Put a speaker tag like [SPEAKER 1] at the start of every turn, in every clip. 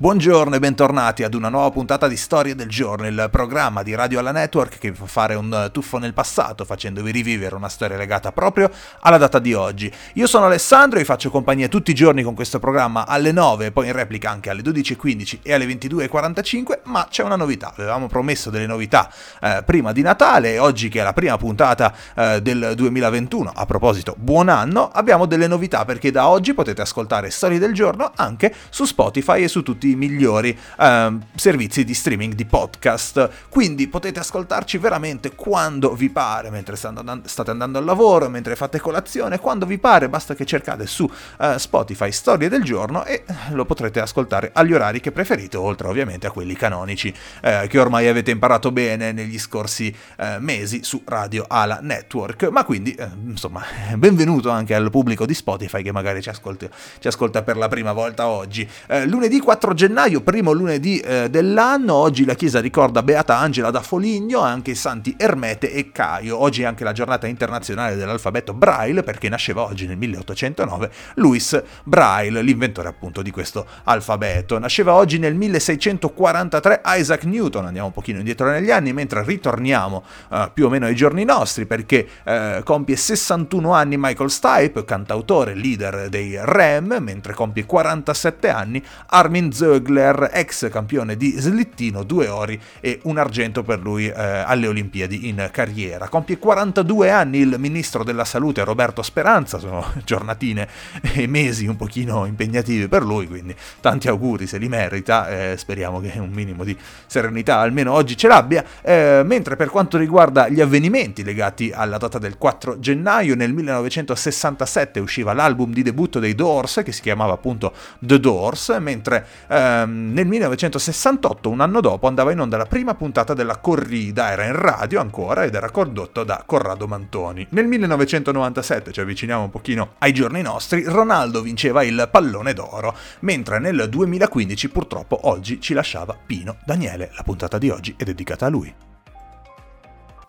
[SPEAKER 1] Buongiorno e bentornati ad una nuova puntata di Storie del Giorno, il programma di Radio alla Network che vi fa fare un tuffo nel passato facendovi rivivere una storia legata proprio alla data di oggi. Io sono Alessandro e vi faccio compagnia tutti i giorni con questo programma alle 9 e poi in replica anche alle 12.15 e alle 22.45, ma c'è una novità, avevamo promesso delle novità eh, prima di Natale e oggi che è la prima puntata eh, del 2021, a proposito buon anno, abbiamo delle novità perché da oggi potete ascoltare Storie del Giorno anche su Spotify e su tutti i migliori eh, servizi di streaming di podcast. Quindi potete ascoltarci veramente quando vi pare, mentre state andando al lavoro, mentre fate colazione, quando vi pare, basta che cercate su eh, Spotify Storie del giorno e lo potrete ascoltare agli orari che preferite, oltre ovviamente a quelli canonici eh, che ormai avete imparato bene negli scorsi eh, mesi su Radio Ala Network. Ma quindi, eh, insomma, benvenuto anche al pubblico di Spotify che magari ci ascolta, ci ascolta per la prima volta oggi. Eh, lunedì 4 gennaio, primo lunedì eh, dell'anno, oggi la chiesa ricorda Beata Angela da Foligno, anche i santi Ermete e Caio. Oggi è anche la giornata internazionale dell'alfabeto Braille, perché nasceva oggi nel 1809 Louis Braille, l'inventore appunto di questo alfabeto. Nasceva oggi nel 1643 Isaac Newton, andiamo un pochino indietro negli anni, mentre ritorniamo uh, più o meno ai giorni nostri, perché uh, compie 61 anni Michael Stipe, cantautore, leader dei Rem, mentre compie 47 anni Armin Zö Vögler, ex campione di slittino, due ori e un argento per lui eh, alle Olimpiadi in carriera. Compie 42 anni il ministro della salute Roberto Speranza, sono giornatine e mesi un pochino impegnativi per lui, quindi tanti auguri se li merita, eh, speriamo che un minimo di serenità almeno oggi ce l'abbia, eh, mentre per quanto riguarda gli avvenimenti legati alla data del 4 gennaio, nel 1967 usciva l'album di debutto dei Doors che si chiamava appunto The Doors, mentre eh, ehm, nel 1968, un anno dopo, andava in onda la prima puntata della corrida, era in radio ancora ed era condotto da Corrado Mantoni. Nel 1997, ci avviciniamo un pochino ai giorni nostri, Ronaldo vinceva il pallone d'oro, mentre nel 2015 purtroppo oggi ci lasciava Pino Daniele. La puntata di oggi è dedicata a lui.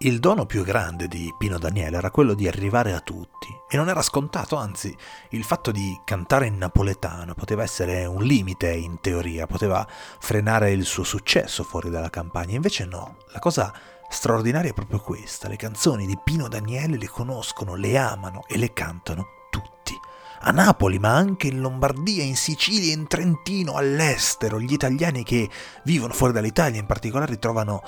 [SPEAKER 1] Il dono più grande di Pino Daniele era quello di arrivare a tutti e non era scontato, anzi il fatto di cantare in napoletano poteva essere un limite in teoria, poteva frenare il suo successo fuori dalla campagna, invece no, la cosa straordinaria è proprio questa, le canzoni di Pino Daniele le conoscono, le amano e le cantano tutti. A Napoli, ma anche in Lombardia, in Sicilia, in Trentino, all'estero, gli italiani che vivono fuori dall'Italia in particolare trovano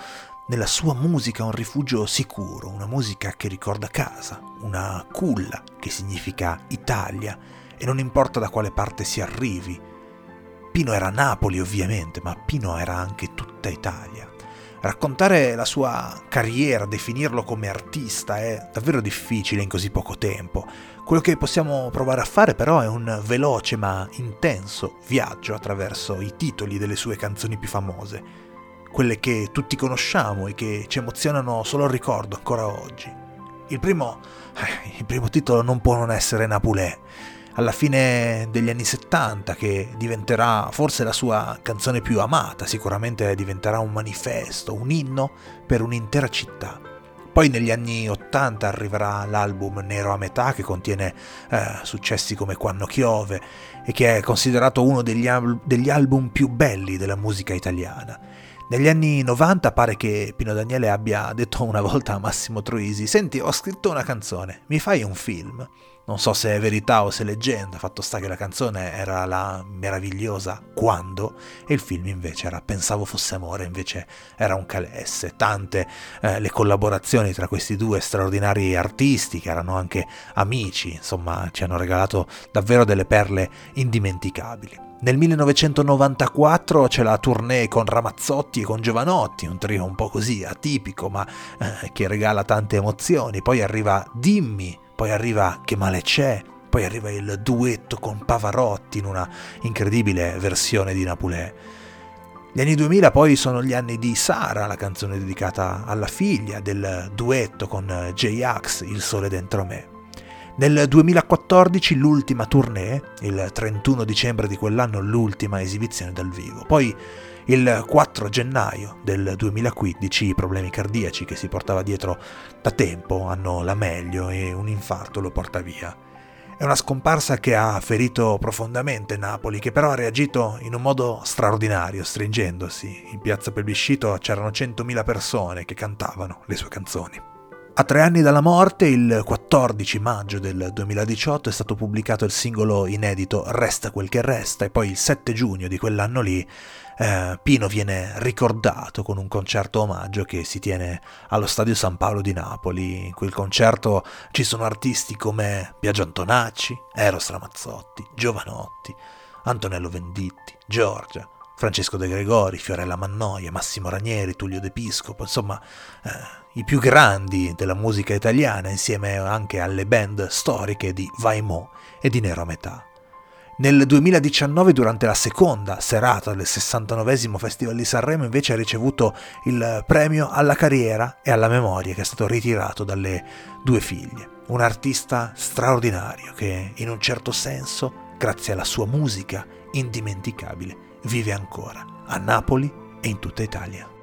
[SPEAKER 1] nella sua musica un rifugio sicuro, una musica che ricorda casa, una culla che significa Italia e non importa da quale parte si arrivi. Pino era Napoli ovviamente, ma Pino era anche tutta Italia. Raccontare la sua carriera, definirlo come artista è davvero difficile in così poco tempo. Quello che possiamo provare a fare però è un veloce ma intenso viaggio attraverso i titoli delle sue canzoni più famose quelle che tutti conosciamo e che ci emozionano solo al ricordo ancora oggi. Il primo, eh, il primo titolo non può non essere Napulè, alla fine degli anni 70 che diventerà forse la sua canzone più amata, sicuramente diventerà un manifesto, un inno per un'intera città. Poi negli anni 80 arriverà l'album Nero a metà che contiene eh, successi come Quando Chiove e che è considerato uno degli, al- degli album più belli della musica italiana. Negli anni 90 pare che Pino Daniele abbia detto una volta a Massimo Troisi: Senti, ho scritto una canzone, mi fai un film? Non so se è verità o se è leggenda, fatto sta che la canzone era la meravigliosa Quando e il film invece era Pensavo fosse amore, invece era un calesse. Tante eh, le collaborazioni tra questi due straordinari artisti che erano anche amici, insomma ci hanno regalato davvero delle perle indimenticabili. Nel 1994 c'è la tournée con Ramazzotti e con Giovanotti, un trio un po' così atipico ma eh, che regala tante emozioni. Poi arriva Dimmi, poi arriva Che male c'è, poi arriva il duetto con Pavarotti in una incredibile versione di Napulè. Gli anni 2000 poi sono gli anni di Sara, la canzone dedicata alla figlia, del duetto con J-Ax, Il sole dentro me. Nel 2014 l'ultima tournée, il 31 dicembre di quell'anno l'ultima esibizione dal vivo. Poi il 4 gennaio del 2015 i problemi cardiaci che si portava dietro da tempo hanno la meglio e un infarto lo porta via. È una scomparsa che ha ferito profondamente Napoli, che però ha reagito in un modo straordinario, stringendosi. In piazza Plebiscito c'erano 100.000 persone che cantavano le sue canzoni. A tre anni dalla morte, il 14 maggio del 2018, è stato pubblicato il singolo inedito Resta quel che resta e poi il 7 giugno di quell'anno lì eh, Pino viene ricordato con un concerto omaggio che si tiene allo Stadio San Paolo di Napoli. In quel concerto ci sono artisti come Biagio Antonacci, Eros Ramazzotti, Giovanotti, Antonello Venditti, Giorgia, Francesco De Gregori, Fiorella Mannoia, Massimo Ranieri, Tullio De Piscopo, insomma eh, i più grandi della musica italiana insieme anche alle band storiche di Vaimo e di Nero Metà. Nel 2019, durante la seconda serata del 69 Festival di Sanremo, invece ha ricevuto il premio alla carriera e alla memoria che è stato ritirato dalle due figlie. Un artista straordinario che, in un certo senso, grazie alla sua musica indimenticabile, vive ancora a Napoli e in tutta Italia.